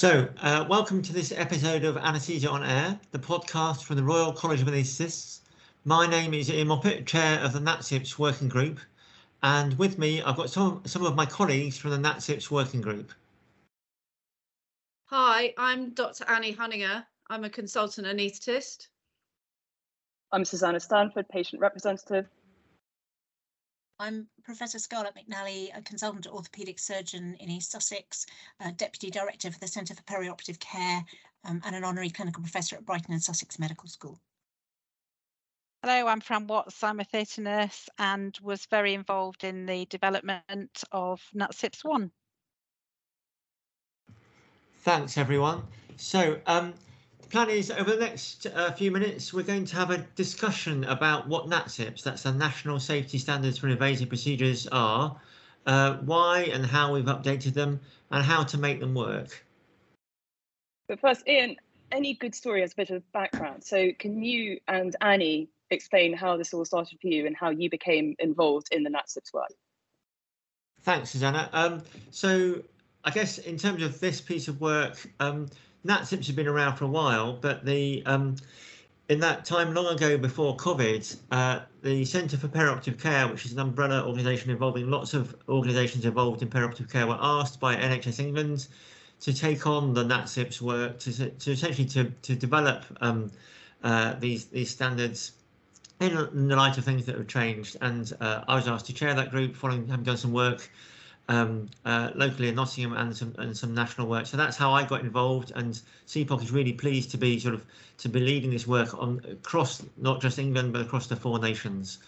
So, uh, welcome to this episode of Anaesthesia on Air, the podcast from the Royal College of Anaesthetists. My name is Ian Moppett, Chair of the NatSIPS Working Group, and with me I've got some, some of my colleagues from the NatSIPS Working Group. Hi, I'm Dr. Annie Hunningher. I'm a consultant anaesthetist. I'm Susanna Stanford, patient representative. I'm Professor Scarlett McNally, a consultant orthopaedic surgeon in East Sussex, Deputy Director for the Centre for Perioperative Care um, and an honorary clinical professor at Brighton and Sussex Medical School. Hello, I'm Fran Watts. I'm a theatre nurse and was very involved in the development of NatSIPS 1. Thanks, everyone. So, um, plan is over the next uh, few minutes, we're going to have a discussion about what NatSIPs, that's the National Safety Standards for Invasive Procedures, are, uh, why and how we've updated them, and how to make them work. But first, Ian, any good story has a bit of background. So, can you and Annie explain how this all started for you and how you became involved in the NatSIPs work? Thanks, Susanna. Um, so, I guess in terms of this piece of work, um, NatSIPs have been around for a while, but the um, in that time long ago before COVID, uh, the Centre for Perioperative Care, which is an umbrella organisation involving lots of organisations involved in perioperative care, were asked by NHS England to take on the NatSIPs work to, to essentially to, to develop um, uh, these these standards in, in, the light of things that have changed. And uh, I was asked to chair that group following having done some work um, uh, locally in Nottingham and some and some national work. So that's how I got involved, and CPOC is really pleased to be sort of to be leading this work on across not just England but across the four nations.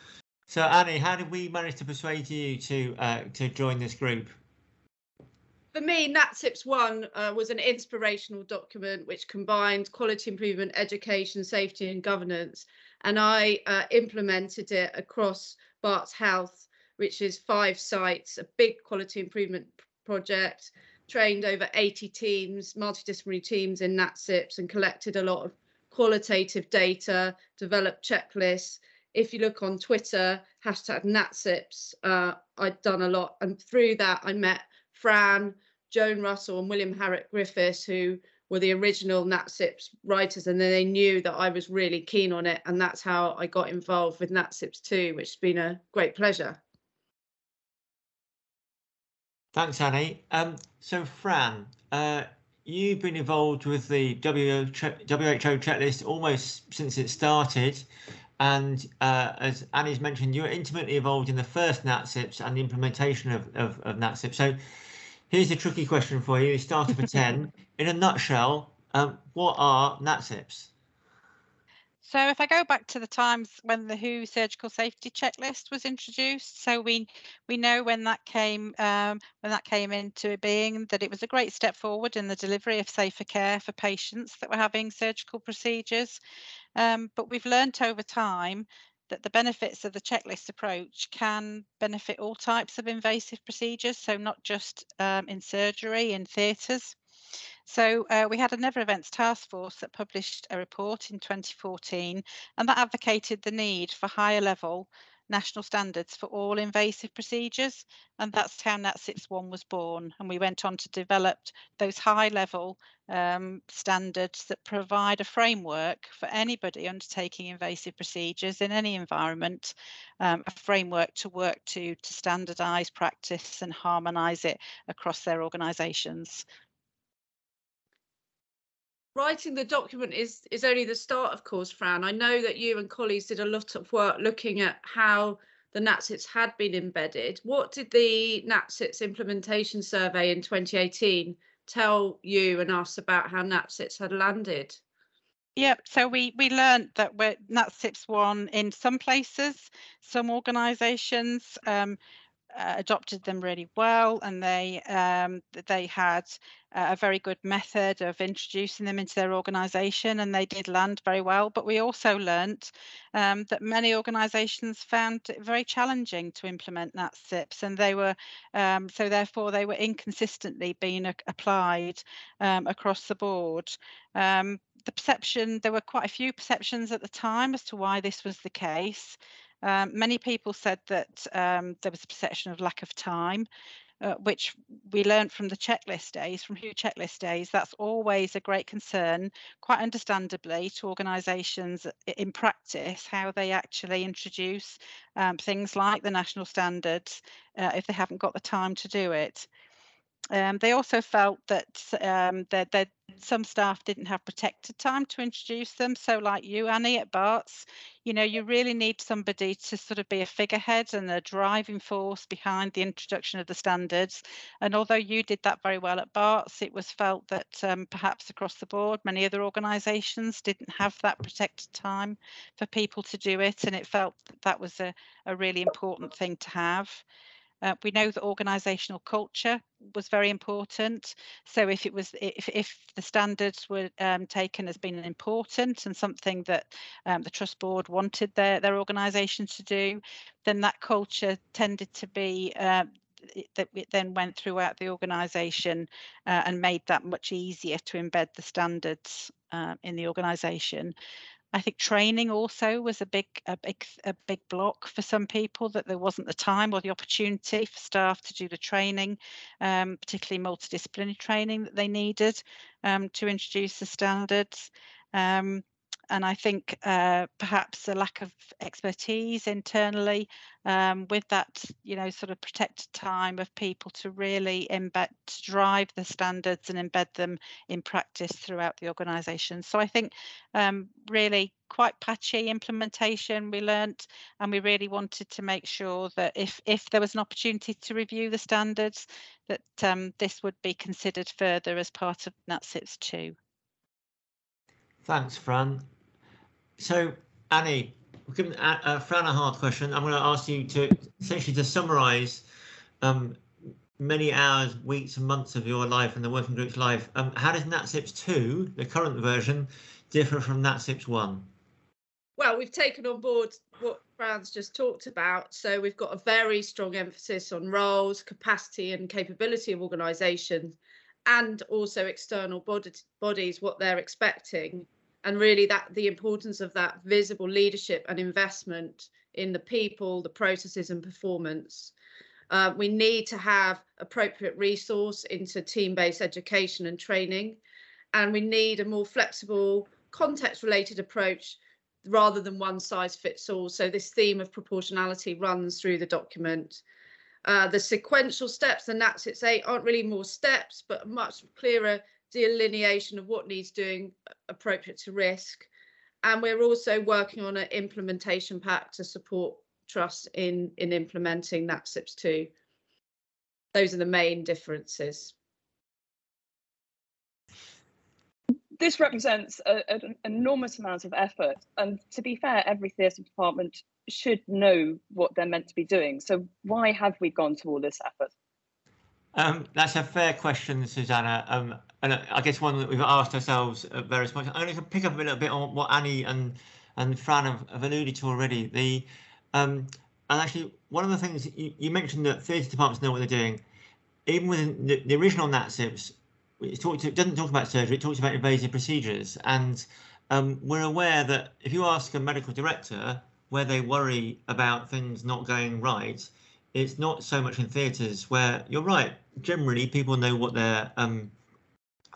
So Annie, how did we manage to persuade you to uh, to join this group? For me, NatSIPS 1 uh, was an inspirational document which combined quality improvement, education, safety and governance. And I uh, implemented it across Barts Health which is five sites, a big quality improvement project, trained over 80 teams, multidisciplinary teams in NatSIPs and collected a lot of qualitative data, developed checklists. If you look on Twitter, hashtag NatSIPs, uh, I'd done a lot. And through that, I met Fran, Joan Russell and William Harrop-Griffiths, who were the original NatSIPs writers. And then they knew that I was really keen on it. And that's how I got involved with NatSIPs too, which has been a great pleasure. Thanks, Annie. Um, so, Fran, uh, you've been involved with the WHO, checklist almost since it started. And uh, as Annie's mentioned, you were intimately involved in the first NatSIPs and the implementation of, of, of NatSIPs. So here's a tricky question for you. You started for 10. In a nutshell, um, what are NatSIPs? So if I go back to the times when the WHO surgical safety checklist was introduced, so we we know when that came um, when that came into being that it was a great step forward in the delivery of safer care for patients that were having surgical procedures. Um, but we've learnt over time that the benefits of the checklist approach can benefit all types of invasive procedures, so not just um, in surgery in theatres. So uh, we had a Never Events task force that published a report in 2014 and that advocated the need for higher level national standards for all invasive procedures and that's how NatSIPS 1 was born and we went on to develop those high level um, standards that provide a framework for anybody undertaking invasive procedures in any environment um, a framework to work to to standardize practice and harmonize it across their organizations writing the document is is only the start, of course, Fran. I know that you and colleagues did a lot of work looking at how the NatSIPs had been embedded. What did the NatSIPs implementation survey in 2018 tell you and us about how NatSIPs had landed? Yeah, so we we learned that we're NatSIPs one in some places, some organisations um, uh, adopted them really well, and they um, they had a very good method of introducing them into their organisation, and they did land very well. But we also learnt um, that many organisations found it very challenging to implement NatSIPs, and they were um, so therefore they were inconsistently being applied um, across the board. Um, the perception there were quite a few perceptions at the time as to why this was the case. Um, many people said that um, there was a perception of lack of time. uh, which we learned from the checklist days, from WHO checklist days, that's always a great concern, quite understandably, to organisations in practice, how they actually introduce um, things like the national standards uh, if they haven't got the time to do it. Um, they also felt that, um, that, that some staff didn't have protected time to introduce them. So, like you, Annie, at Barts, you know, you really need somebody to sort of be a figurehead and a driving force behind the introduction of the standards. And although you did that very well at Barts, it was felt that um, perhaps across the board, many other organisations didn't have that protected time for people to do it. And it felt that, that was a, a really important thing to have. Uh, we know that organisational culture was very important. So if it was, if, if the standards were um, taken as being important and something that um, the trust board wanted their their organisation to do, then that culture tended to be. Uh, that it then went throughout the organisation uh, and made that much easier to embed the standards uh, in the organisation. I think training also was a big, a big, a big block for some people that there wasn't the time or the opportunity for staff to do the training, um, particularly multidisciplinary training that they needed um, to introduce the standards. Um, and I think uh, perhaps a lack of expertise internally um, with that, you know, sort of protected time of people to really embed, to drive the standards and embed them in practice throughout the organisation. So I think um, really quite patchy implementation we learnt and we really wanted to make sure that if if there was an opportunity to review the standards that um, this would be considered further as part of NatSIPS 2. Thanks, Fran. So, Annie, uh, Fran a hard question. I'm going to ask you to essentially to summarise um, many hours, weeks, and months of your life and the working group's life. Um, how does NatSIPS 2, the current version, differ from NatSIPS 1? Well, we've taken on board what Fran's just talked about. So we've got a very strong emphasis on roles, capacity, and capability of organisations, and also external body, bodies, what they're expecting and really that the importance of that visible leadership and investment in the people the processes and performance. Uh, we need to have appropriate resource into team-based education and training. And we need a more flexible context related approach rather than one size fits all. So this theme of proportionality runs through the document. Uh, the sequential steps the NatSIPS 8 aren't really more steps but much clearer delineation of what needs doing appropriate to risk. And we're also working on an implementation pack to support trust in, in implementing NatSIPS 2. Those are the main differences. This represents a, an enormous amount of effort. And to be fair, every theatre department should know what they're meant to be doing. So why have we gone to all this effort? Um, that's a fair question, Susanna. Um, and I guess one that we've asked ourselves at various points. I'm going to pick up a little bit on what Annie and and Fran have, have alluded to already. The um, and actually one of the things you, you mentioned that theatre departments know what they're doing. Even within the, the original NatSIPS, it, it doesn't talk about surgery. It talks about invasive procedures, and um, we're aware that if you ask a medical director where they worry about things not going right, it's not so much in theatres where you're right. Generally, people know what they're um,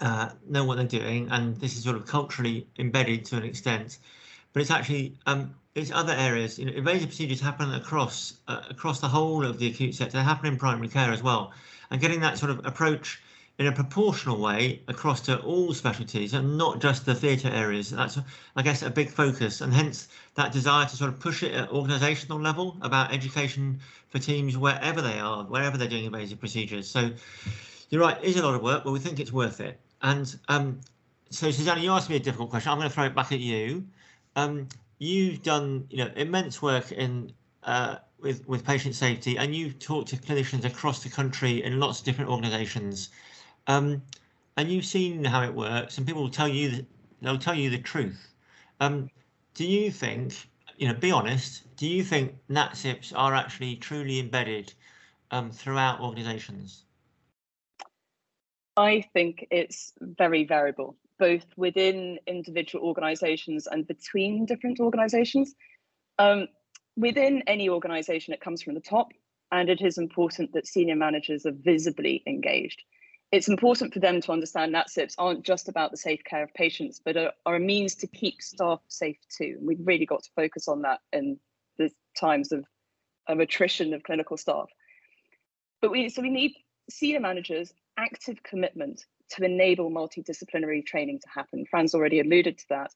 uh, know what they're doing, and this is sort of culturally embedded to an extent. But it's actually um, it's other areas. You know, invasive procedures happen across uh, across the whole of the acute sector. They happen in primary care as well, and getting that sort of approach in a proportional way across to all specialties and not just the theatre areas. That's, I guess, a big focus, and hence that desire to sort of push it at organisational level about education for teams wherever they are, wherever they're doing invasive procedures. So you're right, it is a lot of work, but we think it's worth it. And um, so, Susanna, you asked me a difficult question. I'm going to throw it back at you. Um, you've done, you know, immense work in uh, with with patient safety, and you've talked to clinicians across the country in lots of different organisations. Um, and you've seen how it works, and people will tell you that they'll tell you the truth. Um, do you think, you know, be honest, do you think NatSIPs are actually truly embedded um, throughout organisations? I think it's very variable, both within individual organisations and between different organisations. Um, within any organisation, it comes from the top. and it is important that senior managers are visibly engaged. It's important for them to understand that NatSIPs aren't just about the safe care of patients, but are, are a means to keep staff safe too. And we've really got to focus on that in the times of, of attrition of clinical staff. But we so we need senior managers active commitment to enable multidisciplinary training to happen. Fran's already alluded to that.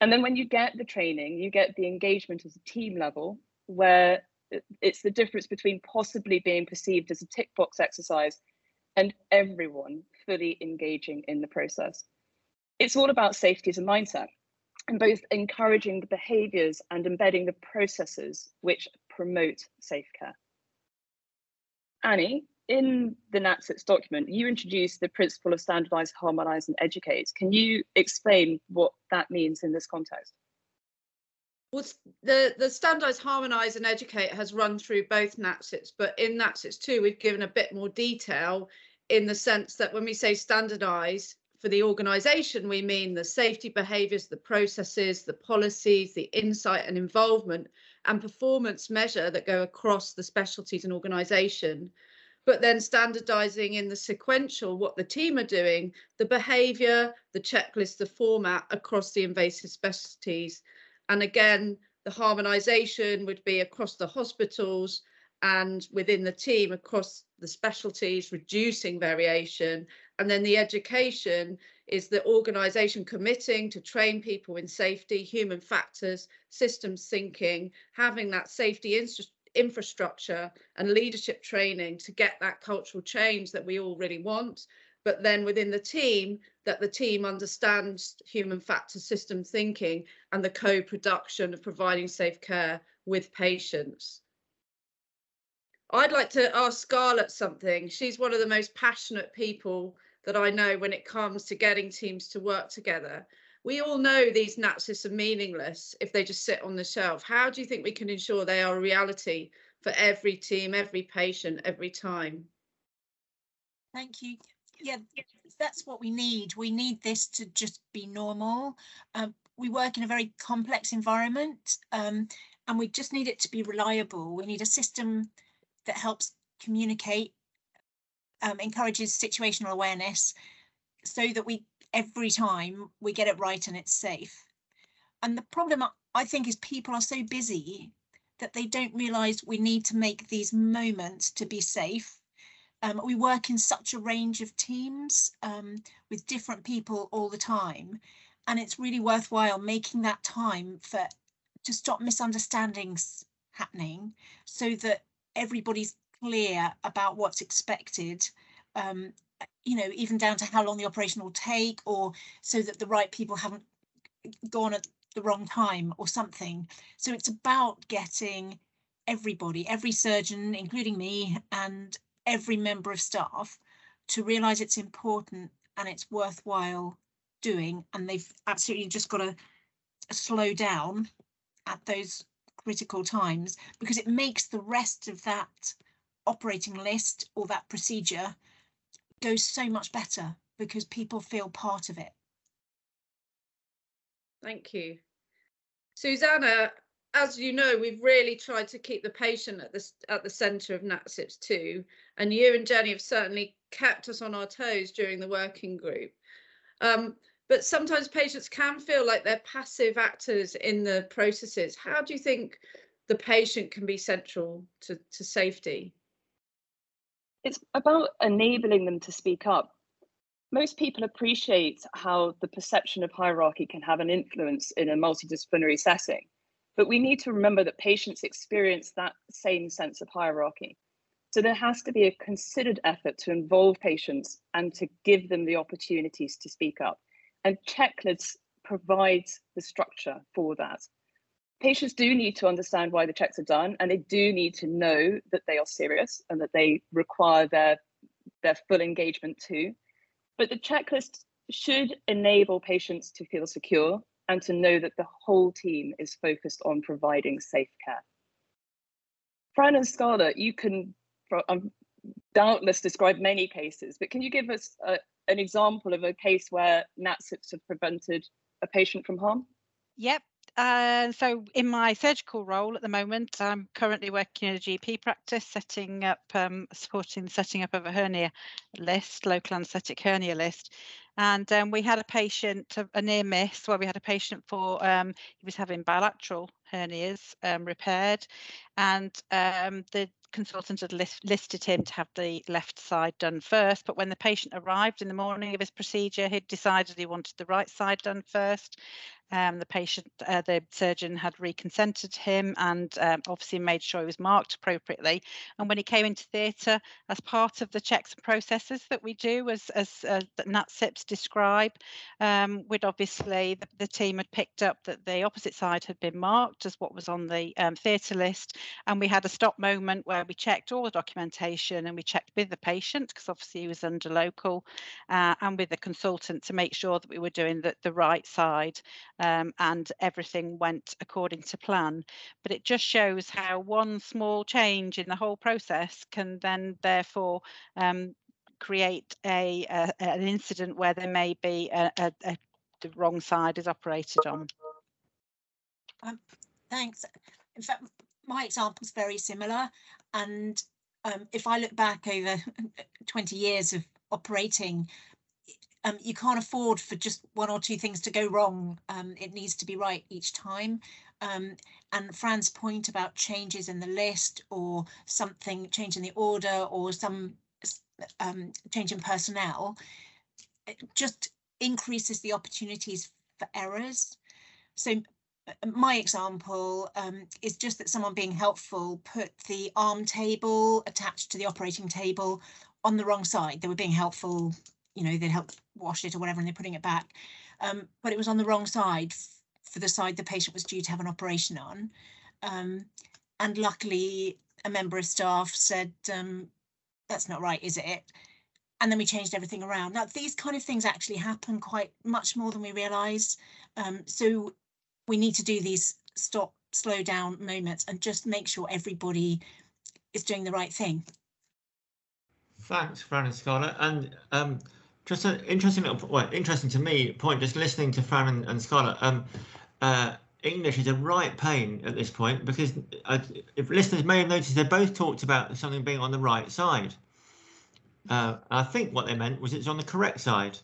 And then when you get the training, you get the engagement at a team level where it's the difference between possibly being perceived as a tick box exercise and everyone fully engaging in the process. It's all about safety as a mindset and both encouraging the behaviors and embedding the processes which promote safe care. Annie, in the NatSIPs document, you introduced the principle of standardize, harmonize, and educate. Can you explain what that means in this context? Well, the, the standardize, harmonize, and educate has run through both NatSIPs, but in NatSIPs 2, we've given a bit more detail in the sense that when we say standardize for the organization, we mean the safety behaviors, the processes, the policies, the insight and involvement and performance measure that go across the specialties and organization but then standardizing in the sequential what the team are doing, the behavior, the checklist, the format across the invasive specialties. And again, the harmonization would be across the hospitals and within the team across the specialties, reducing variation. And then the education is the organisation committing to train people in safety, human factors, systems thinking, having that safety infrastructure and leadership training to get that cultural change that we all really want but then within the team that the team understands human factor system thinking and the co-production of providing safe care with patients i'd like to ask scarlett something she's one of the most passionate people that i know when it comes to getting teams to work together we all know these NatSIPs are meaningless if they just sit on the shelf. How do you think we can ensure they are a reality for every team, every patient, every time? Thank you. Yeah, that's what we need. We need this to just be normal. Um, we work in a very complex environment um, and we just need it to be reliable. We need a system that helps communicate, um, encourages situational awareness so that we every time we get it right and it's safe. And the problem I think is people are so busy that they don't realize we need to make these moments to be safe. Um, we work in such a range of teams um, with different people all the time. And it's really worthwhile making that time for to stop misunderstandings happening so that everybody's clear about what's expected um, you know, even down to how long the operation will take or so that the right people haven't gone at the wrong time or something. So it's about getting everybody, every surgeon, including me, and every member of staff to realise it's important and it's worthwhile doing. And they've absolutely just got to slow down at those critical times because it makes the rest of that operating list or that procedure go so much better because people feel part of it. Thank you. Susanna, as you know, we've really tried to keep the patient at the, at the centre of NatSIPs 2, and you and Jenny have certainly kept us on our toes during the working group. Um, but sometimes patients can feel like they're passive actors in the processes. How do you think the patient can be central to, to safety? it's about enabling them to speak up. Most people appreciate how the perception of hierarchy can have an influence in a multidisciplinary setting, but we need to remember that patients experience that same sense of hierarchy. So there has to be a considered effort to involve patients and to give them the opportunities to speak up. And checklists provides the structure for that patients do need to understand why the checks are done and they do need to know that they are serious and that they require their their full engagement too but the checklist should enable patients to feel secure and to know that the whole team is focused on providing safe care. Fran and scarlett you can um, doubtless describe many cases but can you give us a, an example of a case where NatSIPs have prevented a patient from harm? Yep, and so in my surgical role at the moment, I'm currently working in a GP practice, setting up, um, supporting the setting up of a hernia list, local anaesthetic hernia list. And um, we had a patient, a, near miss, where we had a patient for, um, he was having bilateral hernias um, repaired. And um, the consultant had list, listed him to have the left side done first, but when the patient arrived in the morning of his procedure, he'd decided he wanted the right side done first. Um, the patient, uh, the surgeon had reconsented him and um, obviously made sure he was marked appropriately. And when he came into theatre, as part of the checks and processes that we do, as, as uh, NatSIPs describe, um, we'd obviously, the, the, team had picked up that the opposite side had been marked as what was on the um, theatre list. And we had a stop moment where we checked all the documentation and we checked with the patient, because obviously he was under local, uh, and with the consultant to make sure that we were doing the, the right side um, and everything went according to plan. But it just shows how one small change in the whole process can then therefore um, create a, a, an incident where there may be a, a, the wrong side is operated on. Um, thanks. In fact, my example is very similar. And um, if I look back over 20 years of operating um, you can't afford for just one or two things to go wrong. Um, it needs to be right each time. Um, and Fran's point about changes in the list or something, change in the order or some um, change in personnel, just increases the opportunities for errors. So my example um, is just that someone being helpful put the arm table attached to the operating table on the wrong side. They were being helpful you know, they'd help wash it or whatever and they're putting it back. Um, but it was on the wrong side for the side the patient was due to have an operation on. Um, and luckily, a member of staff said, um, that's not right, is it? And then we changed everything around. Now, these kind of things actually happen quite much more than we realise. Um, so we need to do these stop, slow down moments and just make sure everybody is doing the right thing. Thanks, Fran and Scarlett. And um, just an interesting little, well, interesting to me point. Just listening to Fran and, and Scarlett, um, uh, English is a right pain at this point because uh, if listeners may have noticed, they both talked about something being on the right side. Uh, I think what they meant was it's on the correct side.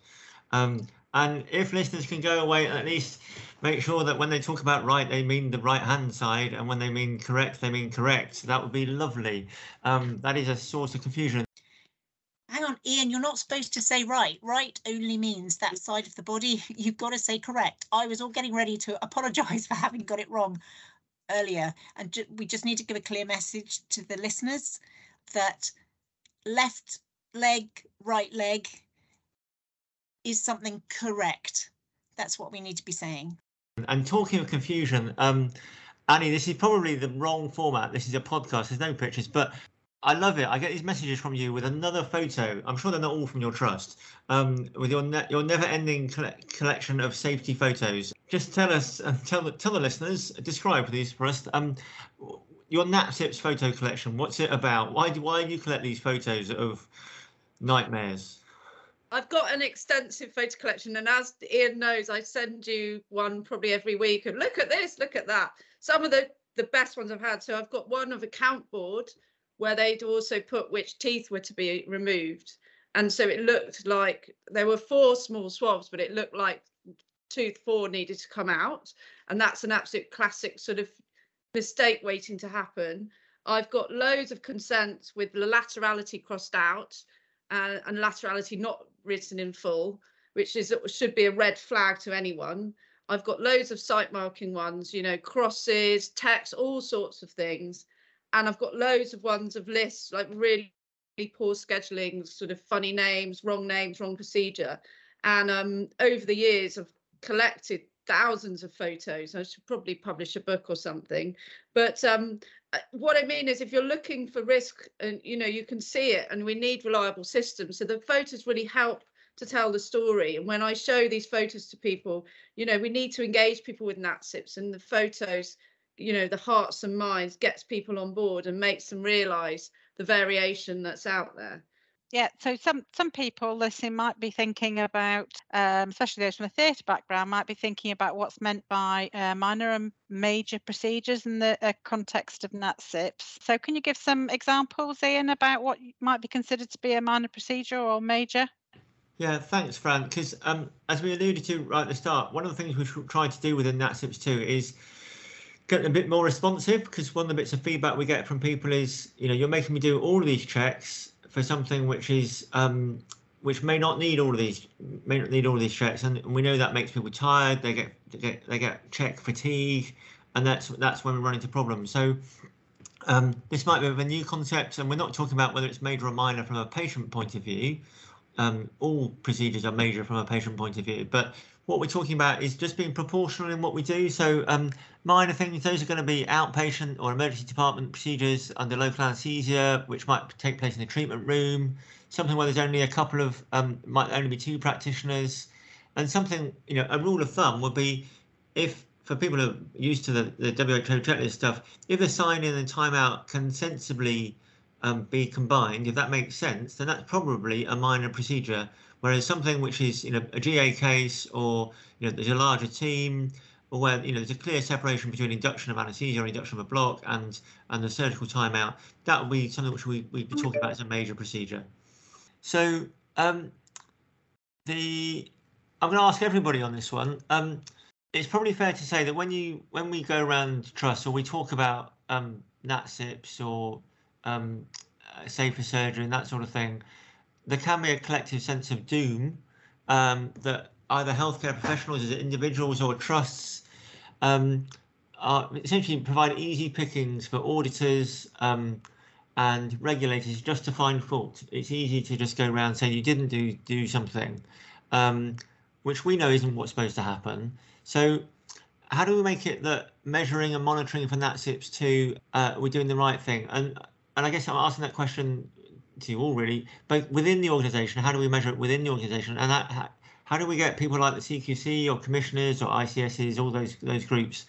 Um, and if listeners can go away at least make sure that when they talk about right, they mean the right hand side, and when they mean correct, they mean correct, that would be lovely. Um, that is a source of confusion Ian, you're not supposed to say right. Right only means that side of the body. You've got to say correct. I was all getting ready to apologise for having got it wrong earlier. And ju we just need to give a clear message to the listeners that left leg, right leg is something correct. That's what we need to be saying. And talking of confusion, um, Annie, this is probably the wrong format. This is a podcast. There's no pictures, but I love it. I get these messages from you with another photo. I'm sure they're not all from your trust. Um, with your ne- your never-ending coll- collection of safety photos. Just tell us, uh, tell the tell the listeners, describe these for us. Um, your NatSIPs photo collection. What's it about? Why do why do you collect these photos of nightmares? I've got an extensive photo collection, and as Ian knows, I send you one probably every week. And look at this, look at that. Some of the the best ones I've had. So I've got one of a count board where they'd also put which teeth were to be removed. And so it looked like there were four small swabs, but it looked like tooth four needed to come out. And that's an absolute classic sort of mistake waiting to happen. I've got loads of consents with the laterality crossed out uh, and laterality not written in full, which is should be a red flag to anyone. I've got loads of site marking ones, you know, crosses, text, all sorts of things and I've got loads of ones of lists like really poor scheduling, sort of funny names, wrong names, wrong procedure. And um, over the years, I've collected thousands of photos. I should probably publish a book or something. But um, uh, what I mean is, if you're looking for risk, and you know you can see it, and we need reliable systems. So the photos really help to tell the story. And when I show these photos to people, you know, we need to engage people with NatSIPs, and the photos you know the hearts and minds gets people on board and makes them realize the variation that's out there Yeah, so some some people listening might be thinking about, um, especially those from a theatre background, might be thinking about what's meant by uh, minor and major procedures in the uh, context of NatSIPs. So can you give some examples, Ian, about what might be considered to be a minor procedure or major? Yeah, thanks, Fran. Because um, as we alluded to right at the start, one of the things we tried to do within NatSIPs 2 is get a bit more responsive. Because one of the bits of feedback we get from people is, you know, you're making me do all these checks for something which is um, which may not need all of these may not need all these checks, and we know that makes people tired. They get they get they get check fatigue, and that's that's when we run into problems. So um, this might be a new concept, and we're not talking about whether it's major or minor from a patient point of view. Um, all procedures are major from a patient point of view, but what we're talking about is just being proportional in what we do. So um, minor things, those are going to be outpatient or emergency department procedures under local anaesthesia, which might take place in the treatment room. Something where there's only a couple of, um, might only be two practitioners. And something, you know, a rule of thumb would be if, for people who are used to the, the WHO checklist stuff, if the sign in and timeout can sensibly um, be combined, if that makes sense, then that's probably a minor procedure Whereas something which is you know a GA case or you know there's a larger team or where you know there's a clear separation between induction of anaesthesia or induction of a block and and the surgical timeout, that would be something which we we'd be talking about as a major procedure. So um, the I'm going to ask everybody on this one. Um, it's probably fair to say that when you when we go around trust or we talk about um, NatSIPs or um, safer surgery and that sort of thing, there can be a collective sense of doom um, that either healthcare professionals as individuals or trusts um, are essentially provide easy pickings for auditors um, and regulators just to find fault. It's easy to just go around saying you didn't do do something, um, which we know isn't what's supposed to happen. So how do we make it that measuring and monitoring for NatSIPs to uh, we're doing the right thing? And and I guess I'm asking that question to you all really, but within the organisation, how do we measure it within the organisation, and that, how, how do we get people like the CQC or commissioners or ICSs, all those those groups,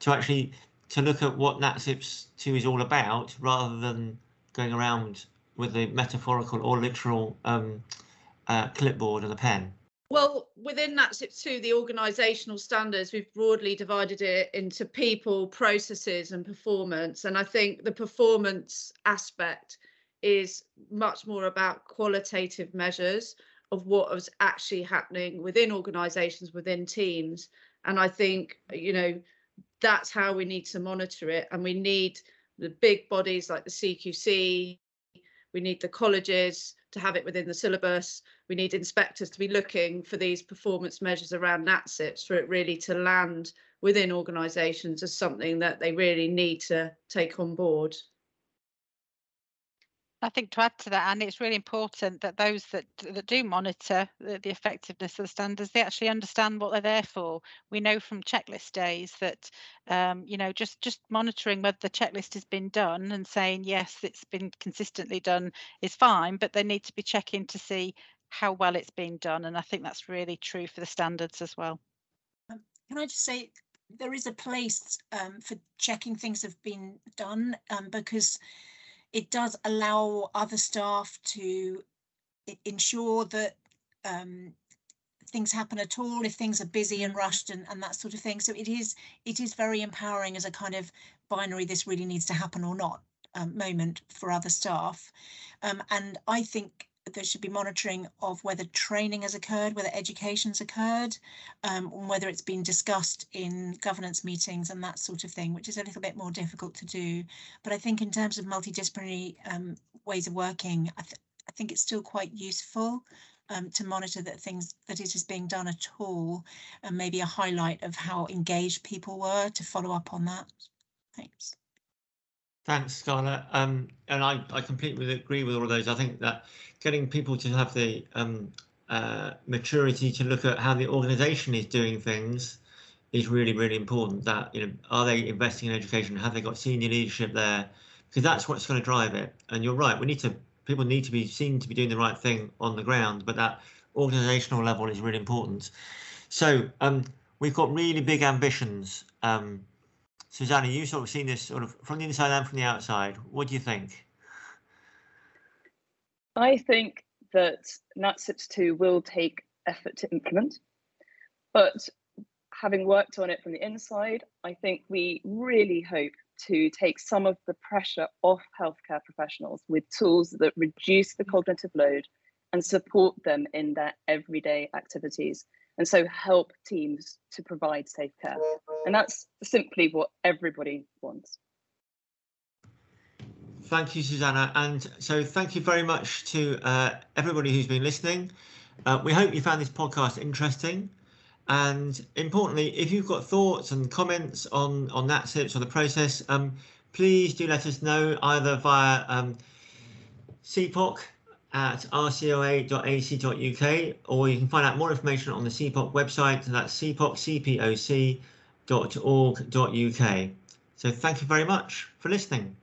to actually to look at what NatSIPS two is all about, rather than going around with the metaphorical or literal um, uh, clipboard and a pen. Well, within NatSIP 2, the organisational standards, we've broadly divided it into people, processes, and performance. And I think the performance aspect is much more about qualitative measures of what was actually happening within organizations within teams. And i think you know that's how we need to monitor it. And we need the big bodies like the cqc we need the colleges to have it within the syllabus. We need inspectors to be looking for these performance measures around NatSIPs for it really to land within organizations as something that they really need to take on board I think to add to that, and it's really important that those that that do monitor the, the, effectiveness of the standards, they actually understand what they're there for. We know from checklist days that, um, you know, just just monitoring whether the checklist has been done and saying yes, it's been consistently done is fine, but they need to be checking to see how well it's been done, and I think that's really true for the standards as well. Um, can I just say there is a place um, for checking things have been done um, because it does allow other staff to ensure that um, things happen at all if things are busy and rushed and, and that sort of thing. So it is it is very empowering as a kind of binary this really needs to happen or not um, moment for other staff. Um, and I think there should be monitoring of whether training has occurred, whether education's occurred, um, whether it's been discussed in governance meetings and that sort of thing, which is a little bit more difficult to do. But I think in terms of multidisciplinary um, ways of working, I, th I, think it's still quite useful um, to monitor that things that it is being done at all, and maybe a highlight of how engaged people were to follow up on that. Thanks. Thanks, Scarlett. Um, and I, I completely agree with all of those. I think that getting people to have the um, uh, maturity to look at how the organisation is doing things is really, really important. That you know, are they investing in education? Have they got senior leadership there? Because that's what's going to drive it. And you're right. We need to. People need to be seen to be doing the right thing on the ground, but that organisational level is really important. So um, we've got really big ambitions um, Susanna, you've sort of seen this sort of from the inside and from the outside. What do you think? I think that NatSIPS 2 will take effort to implement, but having worked on it from the inside, I think we really hope to take some of the pressure off healthcare professionals with tools that reduce the cognitive load and support them in their everyday activities. And so help teams to provide safe care. And that's simply what everybody wants. Thank you, Susanna. And so thank you very much to uh, everybody who's been listening. Uh, we hope you found this podcast interesting. And importantly, if you've got thoughts and comments on, on NatSIPS or the process, um, please do let us know either via um, CPOC at rcoa.ac.uk or you can find out more information on the CPOC website. That's cpocpoc.org.uk. So thank you very much for listening.